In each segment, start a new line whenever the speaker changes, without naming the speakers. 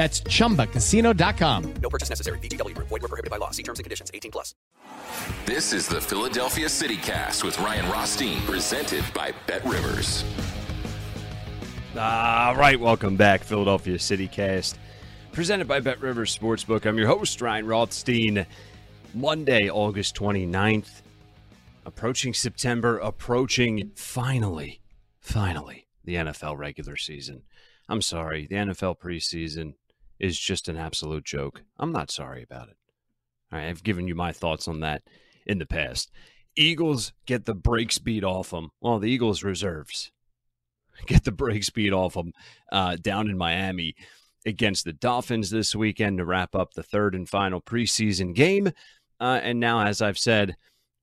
That's chumbacasino.com.
No purchase necessary. VGW Group. Void were prohibited by law. See terms and conditions. 18 plus.
This is the Philadelphia City Cast with Ryan Rothstein, presented by Bet Rivers.
All right, welcome back, Philadelphia City Cast, presented by Bet Rivers Sportsbook. I'm your host, Ryan Rothstein. Monday, August 29th, approaching September, approaching finally, finally, the NFL regular season. I'm sorry, the NFL preseason is just an absolute joke. I'm not sorry about it. All right, I've given you my thoughts on that in the past. Eagles get the break speed off them. Well, the Eagles reserves get the break speed off them uh, down in Miami against the Dolphins this weekend to wrap up the third and final preseason game. Uh, and now, as I've said,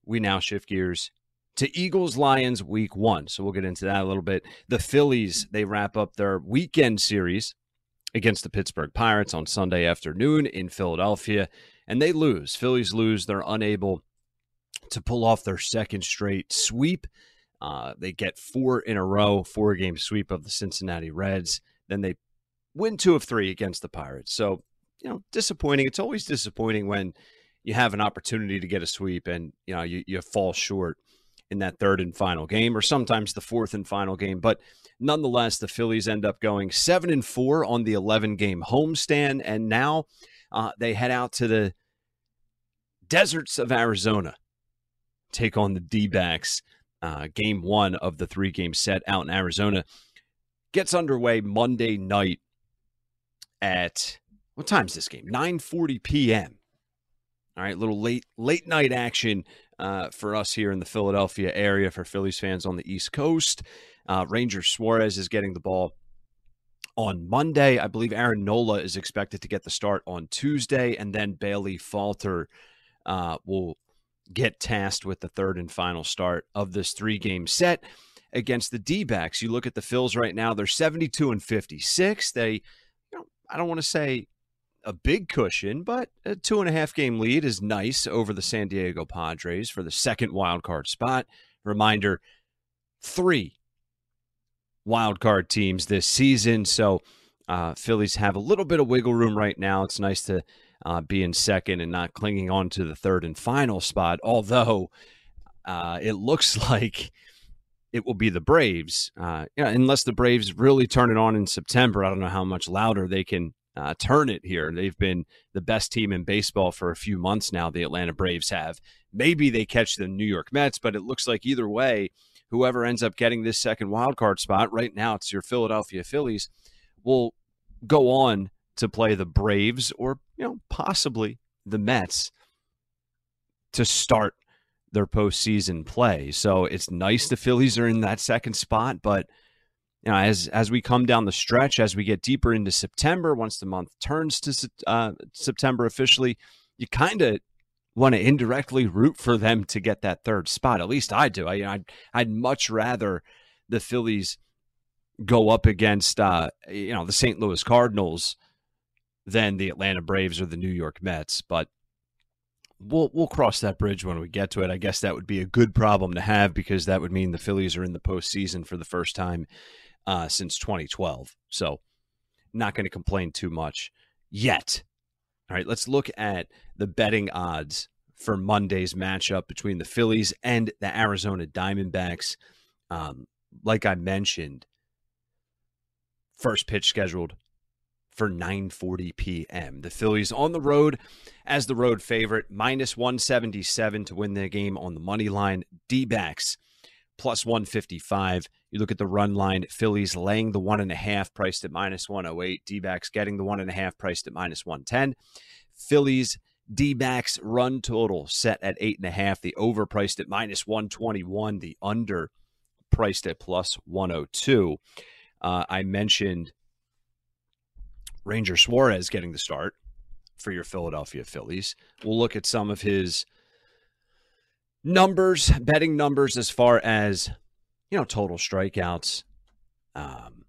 we now shift gears to Eagles Lions week one. So we'll get into that a little bit. The Phillies, they wrap up their weekend series against the Pittsburgh Pirates on Sunday afternoon in Philadelphia, and they lose. Phillies lose. They're unable to pull off their second straight sweep. Uh, they get four in a row, four game sweep of the Cincinnati Reds. Then they win two of three against the Pirates. So, you know, disappointing. It's always disappointing when you have an opportunity to get a sweep and, you know, you, you fall short in that third and final game, or sometimes the fourth and final game. But nonetheless, the Phillies end up going seven and four on the 11 game homestand. And now uh, they head out to the deserts of Arizona, take on the D backs. Uh, game one of the three game set out in Arizona gets underway Monday night at what time's this game? 9:40 p.m. All right, little late late night action uh, for us here in the Philadelphia area for Phillies fans on the East Coast. Uh, Ranger Suarez is getting the ball on Monday. I believe Aaron Nola is expected to get the start on Tuesday, and then Bailey Falter uh, will get tasked with the third and final start of this three game set against the D backs. You look at the Phils right now, they're 72 and 56. They, you know, I don't want to say a big cushion, but a two and a half game lead is nice over the San Diego Padres for the second wild card spot. Reminder three wild card teams this season. So uh, Phillies have a little bit of wiggle room right now. It's nice to uh, be in second and not clinging on to the third and final spot. Although uh, it looks like it will be the Braves. Uh, yeah, unless the Braves really turn it on in September, I don't know how much louder they can uh, turn it here. They've been the best team in baseball for a few months now. The Atlanta Braves have. Maybe they catch the New York Mets, but it looks like either way, whoever ends up getting this second wild card spot, right now it's your Philadelphia Phillies, will go on to play the Braves or, you know, possibly the Mets to start their postseason play. So it's nice the Phillies are in that second spot, but you know, as as we come down the stretch, as we get deeper into September, once the month turns to uh, September officially, you kind of want to indirectly root for them to get that third spot. At least I do. I, I'd, I'd much rather the Phillies go up against uh, you know the St. Louis Cardinals than the Atlanta Braves or the New York Mets. But we'll we'll cross that bridge when we get to it. I guess that would be a good problem to have because that would mean the Phillies are in the postseason for the first time uh, since 2012. So not going to complain too much yet. All right, let's look at the betting odds for Monday's matchup between the Phillies and the Arizona Diamondbacks. Um, like I mentioned, first pitch scheduled for 9:40 p.m. The Phillies on the road as the road favorite, minus 177 to win the game on the money line. D-backs plus 155. You look at the run line, Phillies laying the one and a half priced at minus 108. D-backs getting the one and a half priced at minus 110. Phillies D-backs run total set at eight and a half. The over priced at minus 121. The under priced at plus 102. Uh, I mentioned Ranger Suarez getting the start for your Philadelphia Phillies. We'll look at some of his numbers, betting numbers as far as, you know, total strikeouts, um,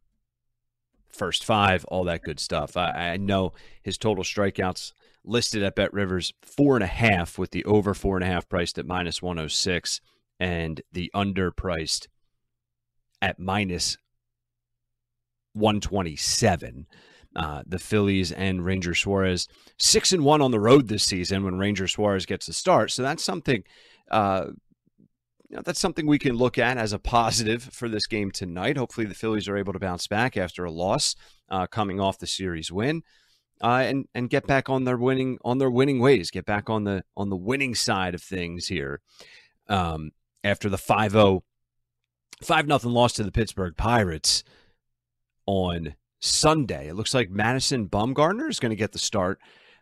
first five, all that good stuff. I, I know his total strikeouts listed at Bet Rivers four and a half, with the over four and a half priced at minus 106 and the under priced at minus 127 uh, the Phillies and Ranger Suarez six and one on the road this season when Ranger Suarez gets the start. So that's something. Uh, you know, that's something we can look at as a positive for this game tonight. Hopefully, the Phillies are able to bounce back after a loss uh, coming off the series win, uh, and and get back on their winning on their winning ways. Get back on the on the winning side of things here. Um, after the 5-0, 5 nothing loss to the Pittsburgh Pirates on Sunday. It looks like Madison Bumgarner is going to get the start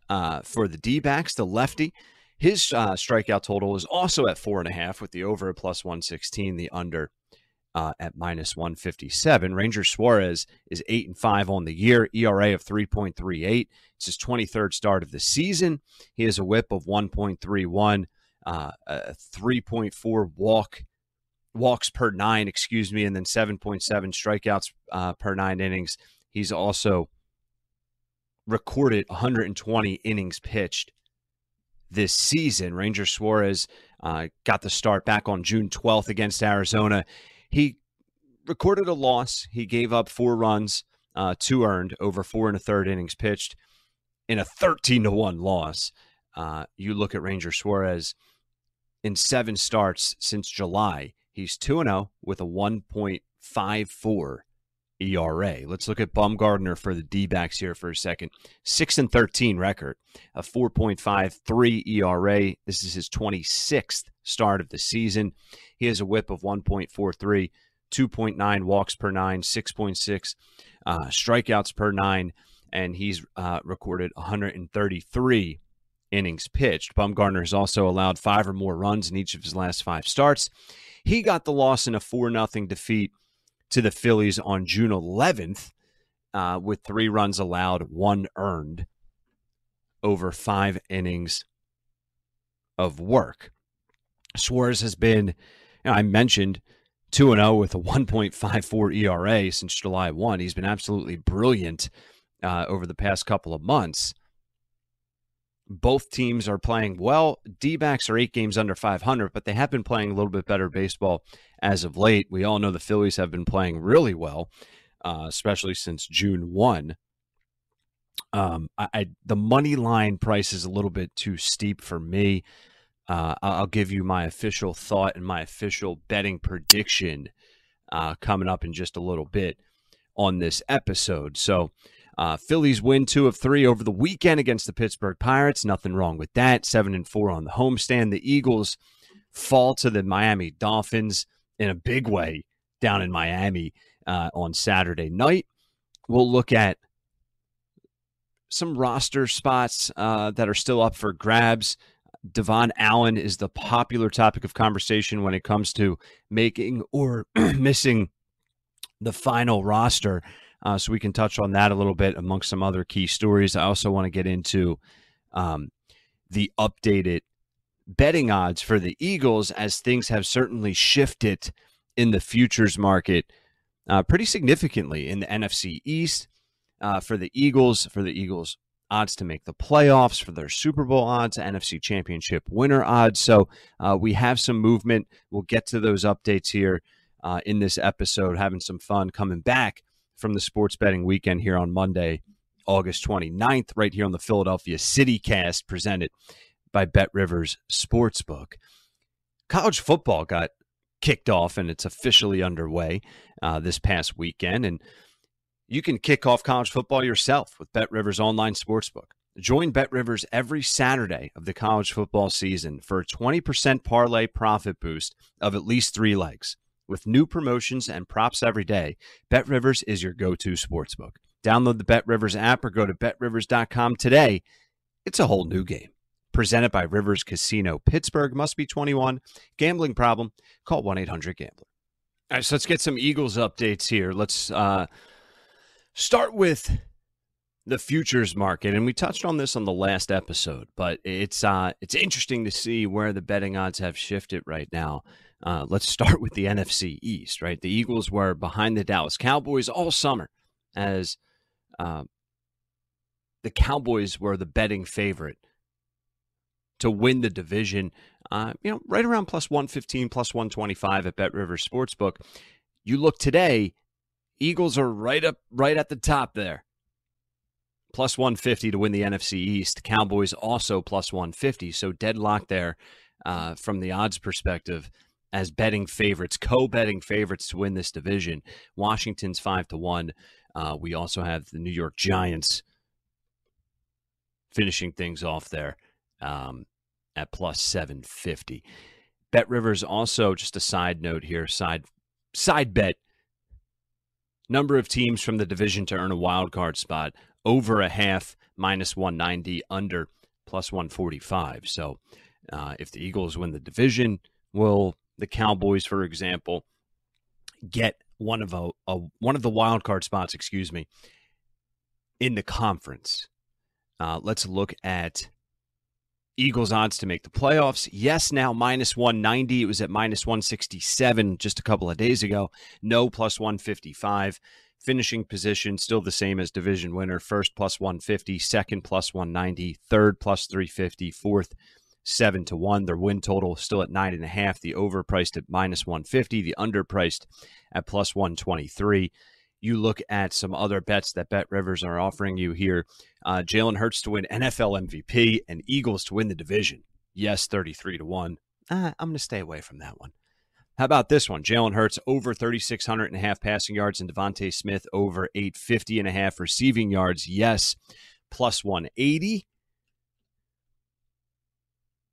uh, for the D backs, the lefty. His uh, strikeout total is also at four and a half, with the over at plus 116, the under uh, at minus 157. Ranger Suarez is eight and five on the year, ERA of 3.38. It's his 23rd start of the season. He has a WHIP of 1.31, uh, a 3.4 walk walks per nine, excuse me, and then 7.7 strikeouts uh, per nine innings. He's also recorded 120 innings pitched this season. Ranger Suarez uh, got the start back on June 12th against Arizona. He recorded a loss. He gave up four runs, uh, two earned over four and a third innings pitched in a 13 to 1 loss. Uh, you look at Ranger Suarez in seven starts since July. He's 2 0 with a 1.54 ERA. Let's look at Bumgarner for the D backs here for a second. 6 and 13 record, a 4.53 ERA. This is his 26th start of the season. He has a whip of 1.43, 2.9 walks per nine, 6.6 uh, strikeouts per nine, and he's uh, recorded 133 innings pitched. Bumgarner has also allowed five or more runs in each of his last five starts. He got the loss in a 4 0 defeat to the Phillies on June 11th uh, with three runs allowed, one earned over five innings of work. Suarez has been, you know, I mentioned, 2 0 with a 1.54 ERA since July 1. He's been absolutely brilliant uh, over the past couple of months. Both teams are playing well. D backs are eight games under 500, but they have been playing a little bit better baseball as of late. We all know the Phillies have been playing really well, uh, especially since June 1. Um, I, I, the money line price is a little bit too steep for me. Uh, I'll give you my official thought and my official betting prediction uh, coming up in just a little bit on this episode. So, uh, Phillies win two of three over the weekend against the Pittsburgh Pirates. Nothing wrong with that. Seven and four on the homestand. The Eagles fall to the Miami Dolphins in a big way down in Miami uh, on Saturday night. We'll look at some roster spots uh, that are still up for grabs. Devon Allen is the popular topic of conversation when it comes to making or missing the final roster. Uh, so we can touch on that a little bit amongst some other key stories. I also want to get into um, the updated betting odds for the Eagles as things have certainly shifted in the futures market uh, pretty significantly in the NFC East uh, for the Eagles, for the Eagles odds to make the playoffs, for their Super Bowl odds, NFC Championship winner odds. So uh, we have some movement. We'll get to those updates here uh, in this episode, having some fun coming back from the sports betting weekend here on Monday, August 29th, right here on the Philadelphia City Cast, presented by Bet Rivers Sportsbook. College football got kicked off and it's officially underway uh, this past weekend. And you can kick off college football yourself with Bet Rivers Online Sportsbook. Join Bet Rivers every Saturday of the college football season for a 20% parlay profit boost of at least three legs. With new promotions and props every day, Bet Rivers is your go to sportsbook. Download the Bet Rivers app or go to betrivers.com today. It's a whole new game. Presented by Rivers Casino Pittsburgh. Must be 21. Gambling problem? Call 1 800 Gambler. All right, so let's get some Eagles updates here. Let's uh, start with the futures market, and we touched on this on the last episode, but it's uh, it's interesting to see where the betting odds have shifted right now. Uh, let's start with the NFC East. Right, the Eagles were behind the Dallas Cowboys all summer, as uh, the Cowboys were the betting favorite to win the division. Uh, you know, right around plus one fifteen, plus one twenty five at Bet River Sportsbook. You look today, Eagles are right up, right at the top there. Plus 150 to win the NFC East. Cowboys also plus 150. So deadlock there uh, from the odds perspective as betting favorites, co-betting favorites to win this division. Washington's five to one. Uh, we also have the New York Giants finishing things off there um, at plus 750. Bet Rivers also just a side note here, side side bet Number of teams from the division to earn a wild card spot over a half minus 190 under plus 145. So uh, if the Eagles win the division, will the Cowboys, for example, get one of a, a one of the wild card spots? Excuse me, in the conference. Uh, let's look at Eagles odds to make the playoffs. Yes, now minus 190. It was at minus 167 just a couple of days ago. No, plus 155. Finishing position still the same as division winner. First plus 150, second plus 190, third plus 350, fourth seven to one. Their win total still at nine and a half. The overpriced at minus 150, the underpriced at plus 123 you look at some other bets that Bet Rivers are offering you here. Uh, Jalen Hurts to win NFL MVP and Eagles to win the division. Yes, 33 to 1. Uh, I'm going to stay away from that one. How about this one? Jalen Hurts over 3,600 and a half passing yards and DeVonta Smith over 850 and a half receiving yards. Yes, plus 180.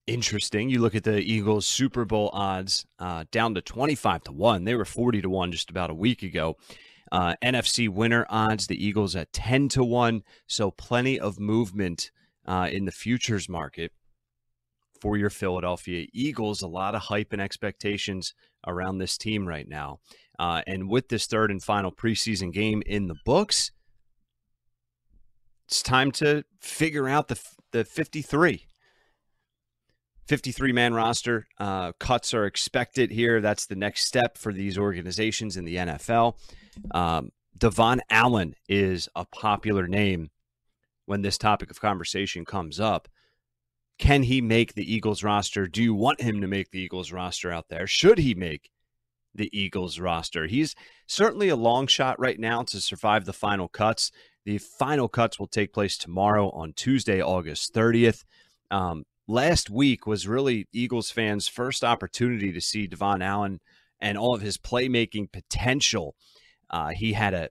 Interesting. You look at the Eagles Super Bowl odds uh, down to 25 to 1. They were 40 to 1 just about a week ago. Uh, NFC winner odds, the Eagles at 10 to 1. So plenty of movement uh, in the futures market for your Philadelphia Eagles. A lot of hype and expectations around this team right now. Uh, and with this third and final preseason game in the books, it's time to figure out the, the 53. 53 man roster uh, cuts are expected here. That's the next step for these organizations in the NFL. Um, Devon Allen is a popular name when this topic of conversation comes up. Can he make the Eagles roster? Do you want him to make the Eagles roster out there? Should he make the Eagles roster? He's certainly a long shot right now to survive the final cuts. The final cuts will take place tomorrow on Tuesday, August 30th. Um, last week was really Eagles fans' first opportunity to see Devon Allen and all of his playmaking potential uh, he had a,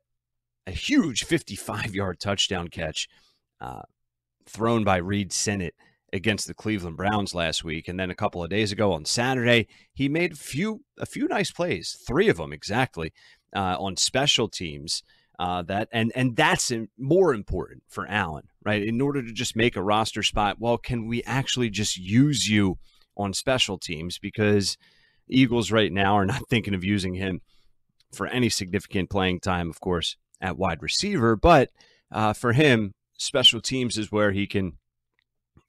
a huge 55 yard touchdown catch uh, thrown by Reid Sinnett against the Cleveland Browns last week, and then a couple of days ago on Saturday, he made a few a few nice plays, three of them exactly, uh, on special teams. Uh, that and and that's more important for Allen, right? In order to just make a roster spot, well, can we actually just use you on special teams? Because Eagles right now are not thinking of using him for any significant playing time, of course, at wide receiver. But uh, for him, special teams is where he can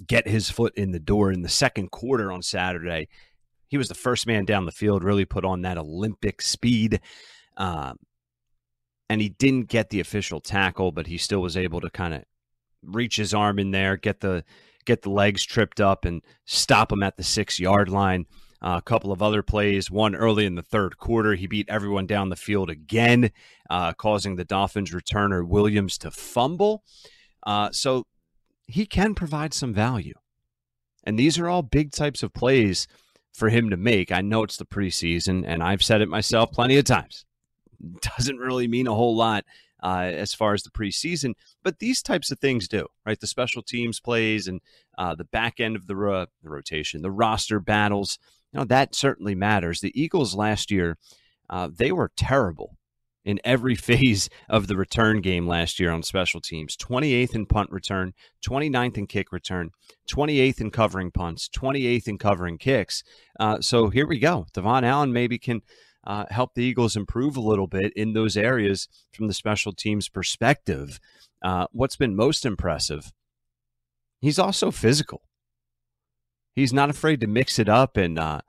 get his foot in the door in the second quarter on Saturday. He was the first man down the field, really put on that Olympic speed. Um, and he didn't get the official tackle, but he still was able to kind of reach his arm in there, get the get the legs tripped up, and stop him at the six yard line. Uh, a couple of other plays, one early in the third quarter. He beat everyone down the field again, uh, causing the Dolphins returner Williams to fumble. Uh, so he can provide some value. And these are all big types of plays for him to make. I know it's the preseason, and I've said it myself plenty of times. Doesn't really mean a whole lot uh, as far as the preseason, but these types of things do, right? The special teams plays and uh, the back end of the, ro- the rotation, the roster battles, you know, that certainly matters. The Eagles last year, uh, they were terrible in every phase of the return game last year on special teams 28th in punt return, 29th in kick return, 28th in covering punts, 28th in covering kicks. Uh, so here we go. Devon Allen maybe can. Uh, help the Eagles improve a little bit in those areas from the special teams perspective. Uh, what's been most impressive? He's also physical. He's not afraid to mix it up and uh,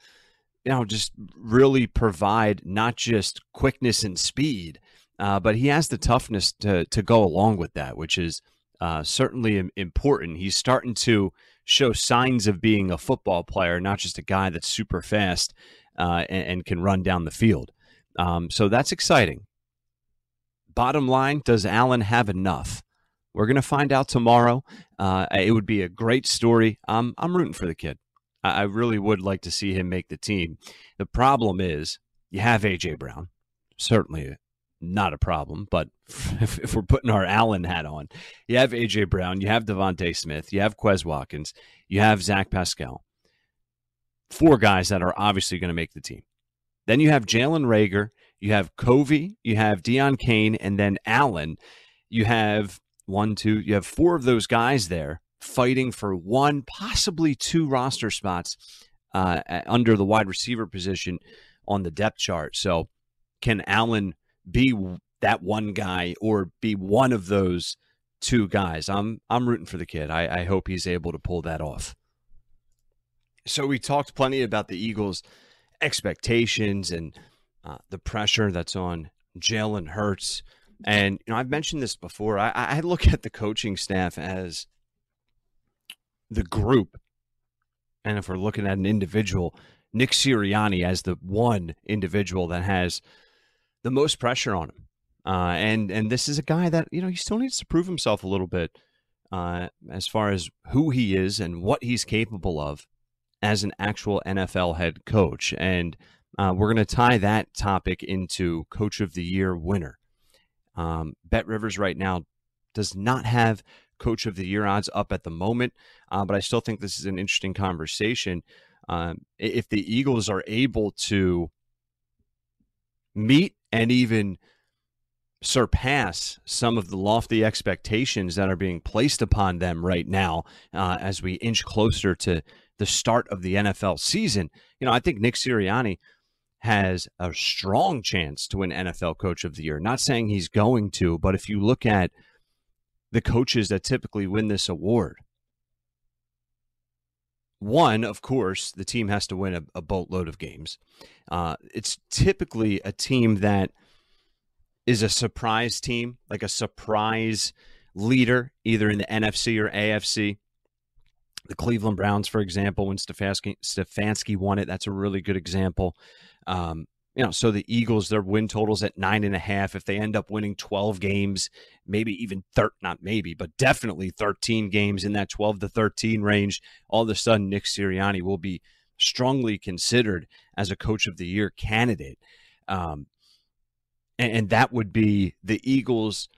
you know just really provide not just quickness and speed, uh, but he has the toughness to to go along with that, which is uh, certainly important. He's starting to show signs of being a football player, not just a guy that's super fast uh, and, and, can run down the field. Um, so that's exciting. Bottom line, does Allen have enough? We're going to find out tomorrow. Uh, it would be a great story. I'm I'm rooting for the kid. I, I really would like to see him make the team. The problem is you have AJ Brown, certainly not a problem. But if, if, we're putting our Allen hat on, you have AJ Brown, you have DeVonta Smith, you have Quez Watkins, you have Zach Pascal. Four guys that are obviously going to make the team. Then you have Jalen Reagor, you have Covey, you have Deon Cain, and then Allen. You have one, two, you have four of those guys there fighting for one, possibly two roster spots uh, under the wide receiver position on the depth chart. So, can Allen be that one guy or be one of those two guys? I'm I'm rooting for the kid. I, I hope he's able to pull that off. So we talked plenty about the Eagles' expectations and uh, the pressure that's on Jalen Hurts. And you know, I've mentioned this before. I, I look at the coaching staff as the group, and if we're looking at an individual, Nick Sirianni as the one individual that has the most pressure on him. Uh, and and this is a guy that you know he still needs to prove himself a little bit uh, as far as who he is and what he's capable of as an actual NFL head coach. And uh, we're going to tie that topic into Coach of the Year winner. Um, Bet Rivers right now does not have Coach of the Year odds up at the moment, uh, but I still think this is an interesting conversation. Um, if the Eagles are able to meet and even surpass some of the lofty expectations that are being placed upon them right now uh, as we inch closer to the start of the NFL season. You know, I think Nick Sirianni has a strong chance to win NFL Coach of the Year. Not saying he's going to, but if you look at the coaches that typically win this award. One, of course, the team has to win a, a boatload of games. Uh, it's typically a team that is a surprise team, like a surprise leader, either in the NFC or AFC. The Cleveland Browns, for example, when Stefanski, Stefanski won it, that's a really good example. Um, you know, so the Eagles, their win totals at nine and a half. If they end up winning 12 games, maybe even thir- not maybe, but definitely 13 games in that 12 to 13 range, all of a sudden Nick Sirianni will be strongly considered as a coach of the year candidate. Um, and, and that would be the Eagles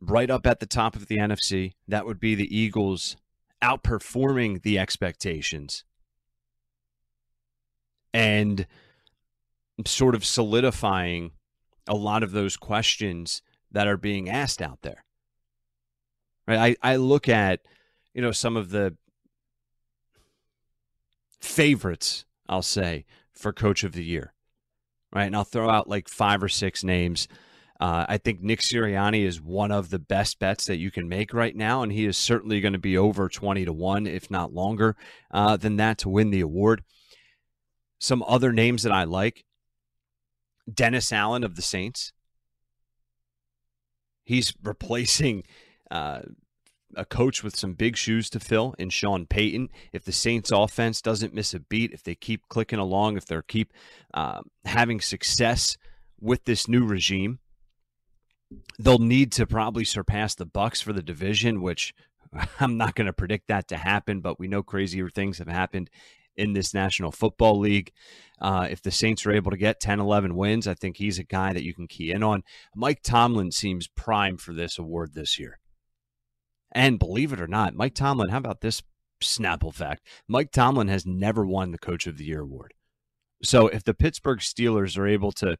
right up at the top of the NFC. That would be the Eagles outperforming the expectations. And sort of solidifying a lot of those questions that are being asked out there. Right? I, I look at, you know, some of the favorites, I'll say, for coach of the year. Right. And I'll throw out like five or six names. Uh, I think Nick Sirianni is one of the best bets that you can make right now, and he is certainly going to be over 20 to 1, if not longer uh, than that, to win the award. Some other names that I like Dennis Allen of the Saints. He's replacing uh, a coach with some big shoes to fill in Sean Payton. If the Saints offense doesn't miss a beat, if they keep clicking along, if they keep uh, having success with this new regime, they'll need to probably surpass the Bucs for the division, which I'm not going to predict that to happen, but we know crazier things have happened in this National Football League. Uh, if the Saints are able to get 10, 11 wins, I think he's a guy that you can key in on. Mike Tomlin seems prime for this award this year. And believe it or not, Mike Tomlin, how about this Snapple fact? Mike Tomlin has never won the Coach of the Year award. So if the Pittsburgh Steelers are able to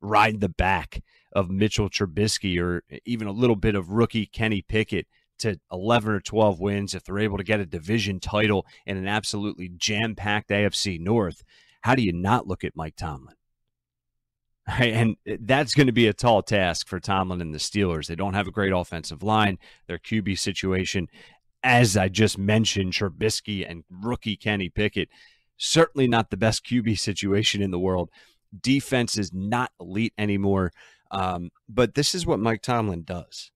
ride the back of Mitchell Trubisky or even a little bit of rookie Kenny Pickett to 11 or 12 wins, if they're able to get a division title in an absolutely jam packed AFC North, how do you not look at Mike Tomlin? And that's going to be a tall task for Tomlin and the Steelers. They don't have a great offensive line. Their QB situation, as I just mentioned, Trubisky and rookie Kenny Pickett, certainly not the best QB situation in the world. Defense is not elite anymore. Um, but this is what Mike Tomlin does,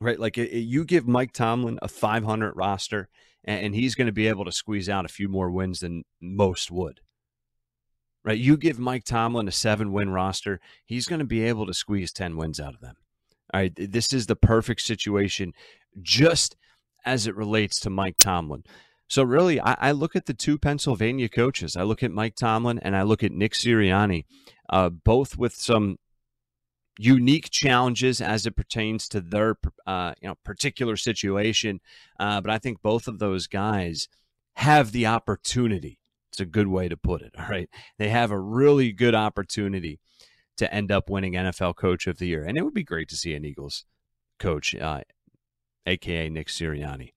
right? Like it, it, you give Mike Tomlin a 500 roster, and, and he's going to be able to squeeze out a few more wins than most would right? You give Mike Tomlin a seven win roster, he's going to be able to squeeze 10 wins out of them. All right. This is the perfect situation just as it relates to Mike Tomlin. So, really, I, I look at the two Pennsylvania coaches. I look at Mike Tomlin and I look at Nick Sirianni, uh, both with some unique challenges as it pertains to their uh, you know particular situation. Uh, but I think both of those guys have the opportunity it's a good way to put it. All right. They have a really good opportunity to end up winning NFL Coach of the Year. And it would be great to see an Eagles coach, uh, aka Nick Sirianni,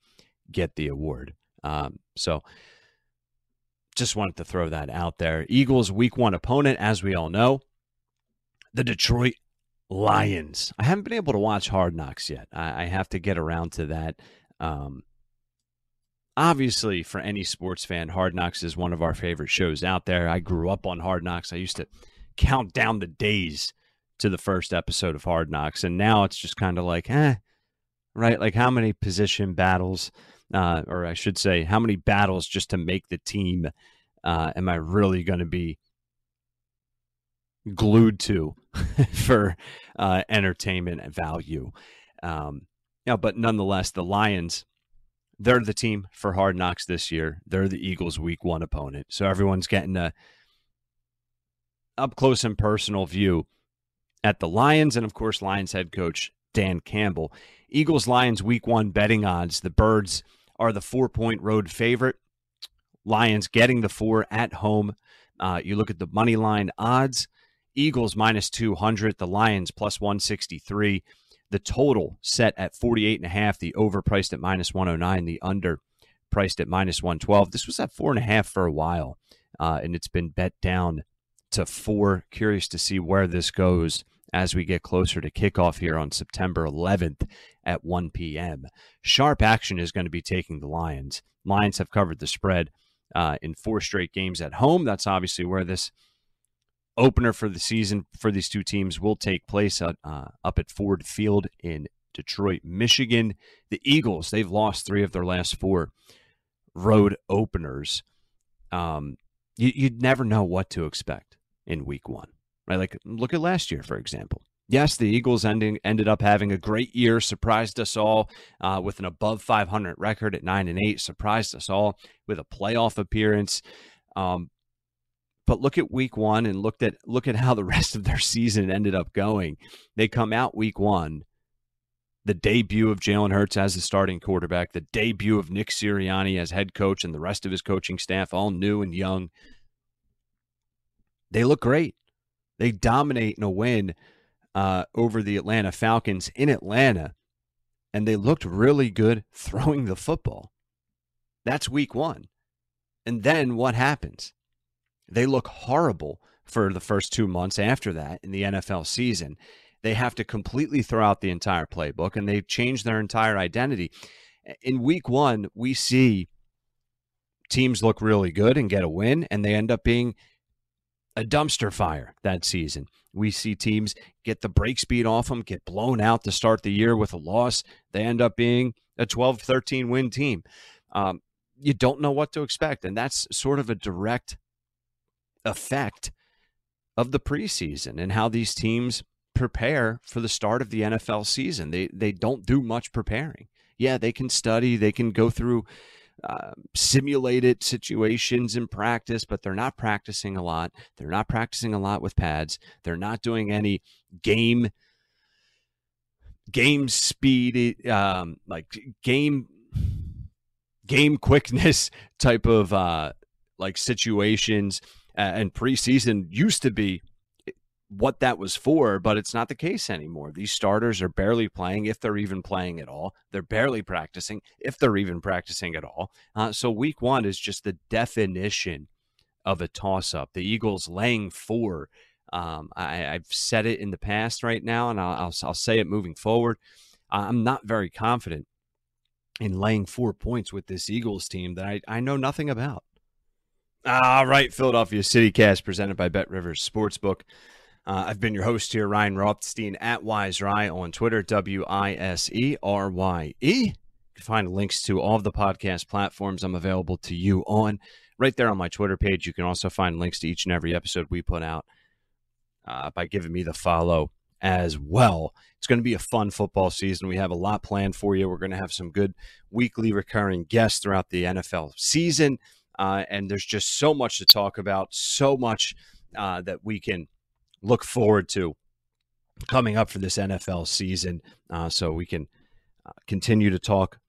get the award. Um, so just wanted to throw that out there. Eagles week one opponent, as we all know, the Detroit Lions. I haven't been able to watch Hard Knocks yet. I, I have to get around to that. Um, obviously for any sports fan hard knocks is one of our favorite shows out there i grew up on hard knocks i used to count down the days to the first episode of hard knocks and now it's just kind of like eh right like how many position battles uh, or i should say how many battles just to make the team uh, am i really going to be glued to for uh, entertainment value um, yeah but nonetheless the lions they're the team for Hard Knocks this year. They're the Eagles' Week One opponent, so everyone's getting a up close and personal view at the Lions, and of course, Lions head coach Dan Campbell. Eagles Lions Week One betting odds: the Birds are the four point road favorite. Lions getting the four at home. Uh, you look at the money line odds: Eagles minus two hundred, the Lions plus one sixty three. The total set at 48 and a half, the over priced at minus 109, the under priced at minus 112. This was at four and a half for a while, uh, and it's been bet down to four. Curious to see where this goes as we get closer to kickoff here on September 11th at 1 p.m. Sharp action is going to be taking the Lions. Lions have covered the spread uh, in four straight games at home. That's obviously where this opener for the season for these two teams will take place uh, up at Ford Field in Detroit, Michigan. The Eagles, they've lost three of their last four road openers. Um, you, you'd never know what to expect in week one, right? Like, look at last year, for example. Yes, the Eagles ending ended up having a great year, surprised us all uh, with an above 500 record at nine and eight, surprised us all with a playoff appearance. Um, but look at week one and looked at look at how the rest of their season ended up going. They come out week one, the debut of Jalen Hurts as the starting quarterback, the debut of Nick Sirianni as head coach, and the rest of his coaching staff, all new and young. They look great. They dominate in a win uh, over the Atlanta Falcons in Atlanta, and they looked really good throwing the football. That's week one. And then what happens? They look horrible for the first two months after that in the NFL season. They have to completely throw out the entire playbook and they've changed their entire identity. In week one, we see teams look really good and get a win, and they end up being a dumpster fire that season. We see teams get the break speed off them, get blown out to start the year with a loss. They end up being a 12 13 win team. Um, you don't know what to expect. And that's sort of a direct effect of the preseason and how these teams prepare for the start of the NFL season. They they don't do much preparing. Yeah, they can study, they can go through uh, simulated situations in practice, but they're not practicing a lot. They're not practicing a lot with pads. They're not doing any game game speed, um, like game game quickness type of uh, like situations. And preseason used to be what that was for, but it's not the case anymore. These starters are barely playing, if they're even playing at all. They're barely practicing, if they're even practicing at all. Uh, so week one is just the definition of a toss up. The Eagles laying four. Um, I, have said it in the past right now, and I'll, I'll, I'll say it moving forward. I'm not very confident in laying four points with this Eagles team that I, I know nothing about. All right, Philadelphia City Cast presented by Bet Rivers Sportsbook. Uh, I've been your host here, Ryan Rothstein at Wise Rye on Twitter, W I S E R Y E. You can find links to all of the podcast platforms I'm available to you on right there on my Twitter page. You can also find links to each and every episode we put out uh, by giving me the follow as well. It's going to be a fun football season. We have a lot planned for you. We're going to have some good weekly recurring guests throughout the NFL season. Uh, and there's just so much to talk about, so much uh, that we can look forward to coming up for this NFL season. Uh, so we can uh, continue to talk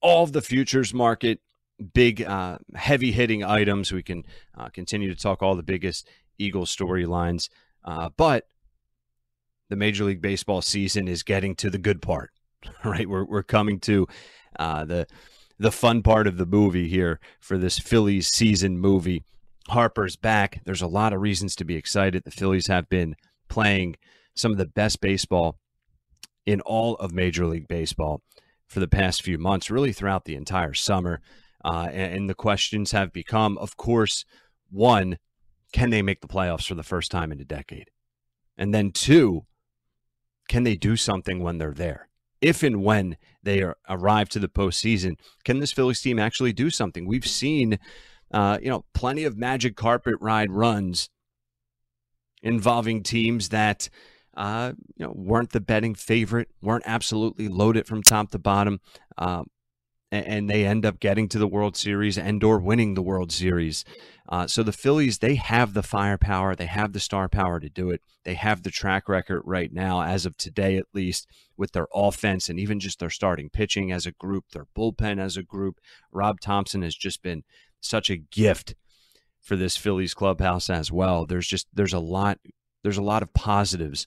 all of the futures market, big, uh, heavy hitting items. We can uh, continue to talk all the biggest Eagle storylines. But the Major League Baseball season is getting to the good part, right? We're, we're coming to the the fun part of the movie here for this Phillies season movie. Harper's back. There's a lot of reasons to be excited. The Phillies have been playing some of the best baseball in all of Major League Baseball for the past few months, really throughout the entire summer. Uh, and, and the questions have become, of course, one, can they make the playoffs for the first time in a decade? And then two, can they do something when they're there? If and when they are, arrive to the postseason, can this Phillies team actually do something? We've seen uh, you know, plenty of magic carpet ride runs involving teams that uh, you know weren't the betting favorite, weren't absolutely loaded from top to bottom, uh, and they end up getting to the World Series and or winning the World Series. Uh, so the Phillies, they have the firepower, they have the star power to do it. They have the track record right now, as of today at least, with their offense and even just their starting pitching as a group, their bullpen as a group. Rob Thomson has just been such a gift for this Phillies clubhouse as well. There's just there's a lot there's a lot of positives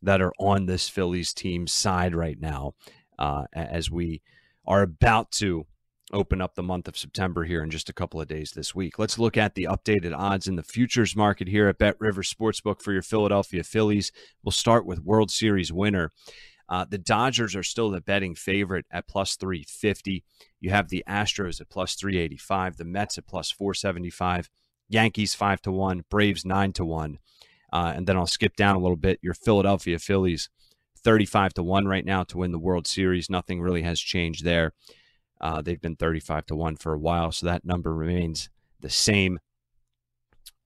that are on this Phillies team side right now uh, as we are about to open up the month of September here in just a couple of days this week. Let's look at the updated odds in the futures market here at Bet River Sportsbook for your Philadelphia Phillies. We'll start with World Series winner uh, the Dodgers are still the betting favorite at plus 350. You have the Astros at plus 385, the Mets at plus 475, Yankees 5 to 1, Braves 9 to 1. Uh, and then I'll skip down a little bit. Your Philadelphia Phillies 35 to 1 right now to win the World Series. Nothing really has changed there. Uh, they've been 35 to 1 for a while, so that number remains the same.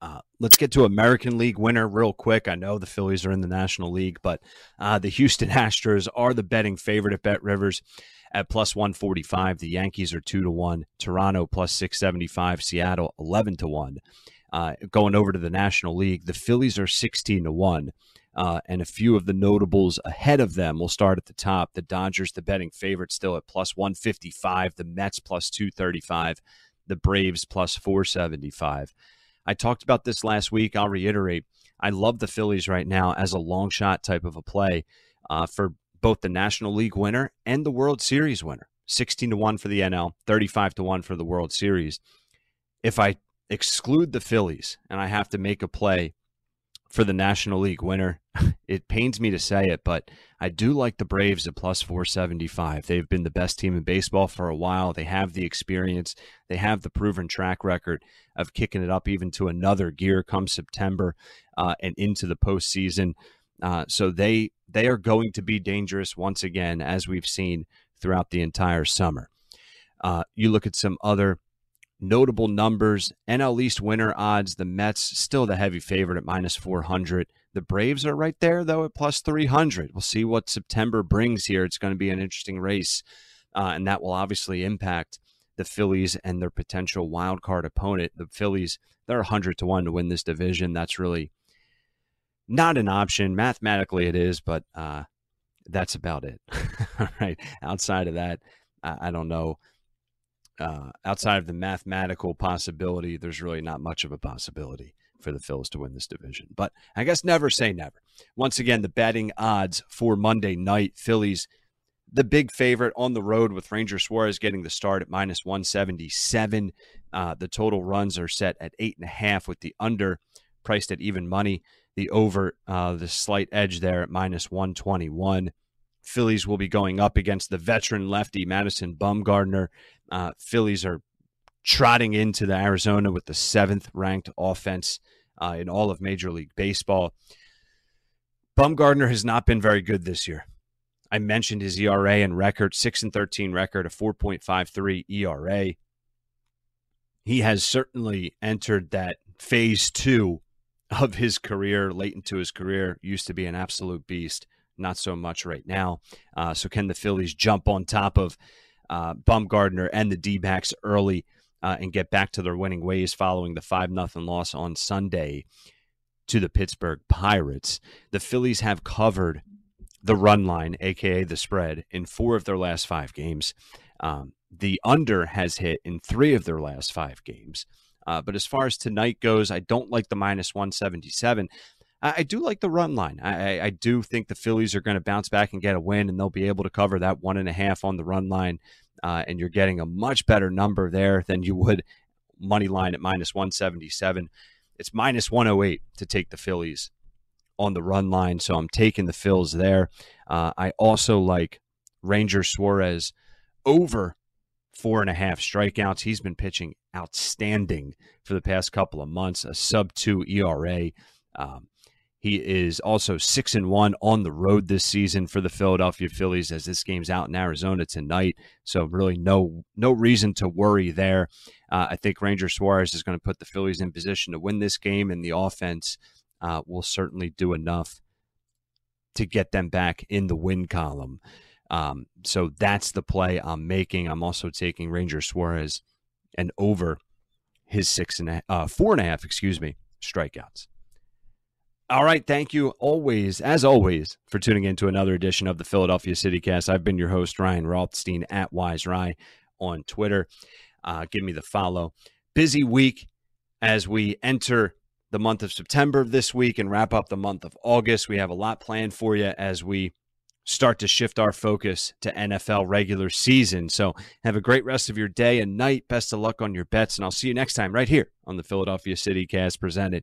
Uh, let's get to American League winner real quick. I know the Phillies are in the National League, but uh, the Houston Astros are the betting favorite at Bet Rivers at plus 145. The Yankees are 2 to 1. Toronto plus 675. Seattle 11 to 1. Uh, going over to the National League, the Phillies are 16 to 1. Uh, and a few of the notables ahead of them We'll start at the top. The Dodgers, the betting favorite, still at plus 155. The Mets plus 235. The Braves plus 475. I talked about this last week. I'll reiterate. I love the Phillies right now as a long shot type of a play uh, for both the National League winner and the World Series winner. 16 to 1 for the NL, 35 to 1 for the World Series. If I exclude the Phillies and I have to make a play for the National League winner, it pains me to say it, but I do like the Braves at plus 475. They've been the best team in baseball for a while. They have the experience, they have the proven track record of kicking it up even to another gear come September uh, and into the postseason. Uh, so they they are going to be dangerous once again, as we've seen throughout the entire summer. Uh, you look at some other notable numbers. NL East winner odds, the Mets still the heavy favorite at minus 400. The Braves are right there, though, at plus 300. We'll see what September brings here. It's going to be an interesting race, uh, and that will obviously impact the Phillies and their potential wild card opponent. The Phillies, they're 100 to 1 to win this division. That's really not an option. Mathematically, it is, but uh, that's about it. All right. Outside of that, I, I don't know. Uh, outside of the mathematical possibility, there's really not much of a possibility for the Phillies to win this division. But I guess never say never. Once again, the betting odds for Monday night Phillies, the big favorite on the road with Ranger Suarez getting the start at minus 177. Uh, the total runs are set at eight and a half with the under priced at even money. The over, uh, the slight edge there at minus 121. Phillies will be going up against the veteran lefty Madison Bumgarner. Uh, Phillies are trotting into the Arizona with the seventh ranked offense uh, in all of Major League Baseball. Bumgarner has not been very good this year. I mentioned his ERA and record, six and thirteen record, a four point five three ERA. He has certainly entered that phase two of his career, late into his career. Used to be an absolute beast, not so much right now. Uh, so can the Phillies jump on top of uh, Bumgarner and the D backs early uh, and get back to their winning ways following the 5 0 loss on Sunday to the Pittsburgh Pirates. The Phillies have covered the run line, aka the spread, in four of their last five games. Um, the under has hit in three of their last five games. Uh, but as far as tonight goes, I don't like the minus 177. I, do like the run line. I, I do think the Phillies are going to bounce back and get a win, and they'll be able to cover that one and a half on the run line. Uh, and you're getting a much better number there than you would money line at minus 177. It's minus 108 to take the Phillies on the run line, so I'm taking the Phils there. Uh, I also like Ranger Suarez over four and a half strikeouts. He's been pitching outstanding for the past couple of months, a sub two ERA. Um, he is also six and one on the road this season for the Philadelphia Phillies, as this game's out in Arizona tonight. So really, no no reason to worry there. Uh, I think Ranger Suarez is going to put the Phillies in position to win this game, and the offense uh, will certainly do enough to get them back in the win column. Um, so that's the play I'm making. I'm also taking Ranger Suarez and over his six and a, uh, four and a half, excuse me, strikeouts. All right. Thank you always, as always, for tuning in to another edition of the Philadelphia City Cast. I've been your host, Ryan Rothstein at Wise Rye on Twitter. Uh, give me the follow. Busy week as we enter the month of September this week and wrap up the month of August. We have a lot planned for you as we start to shift our focus to NFL regular season. So have a great rest of your day and night. Best of luck on your bets, and I'll see you next time right here on the Philadelphia City Cast presented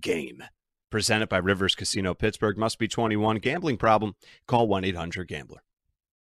game. Presented by Rivers Casino Pittsburgh. Must be 21. Gambling problem? Call 1 800 Gambler.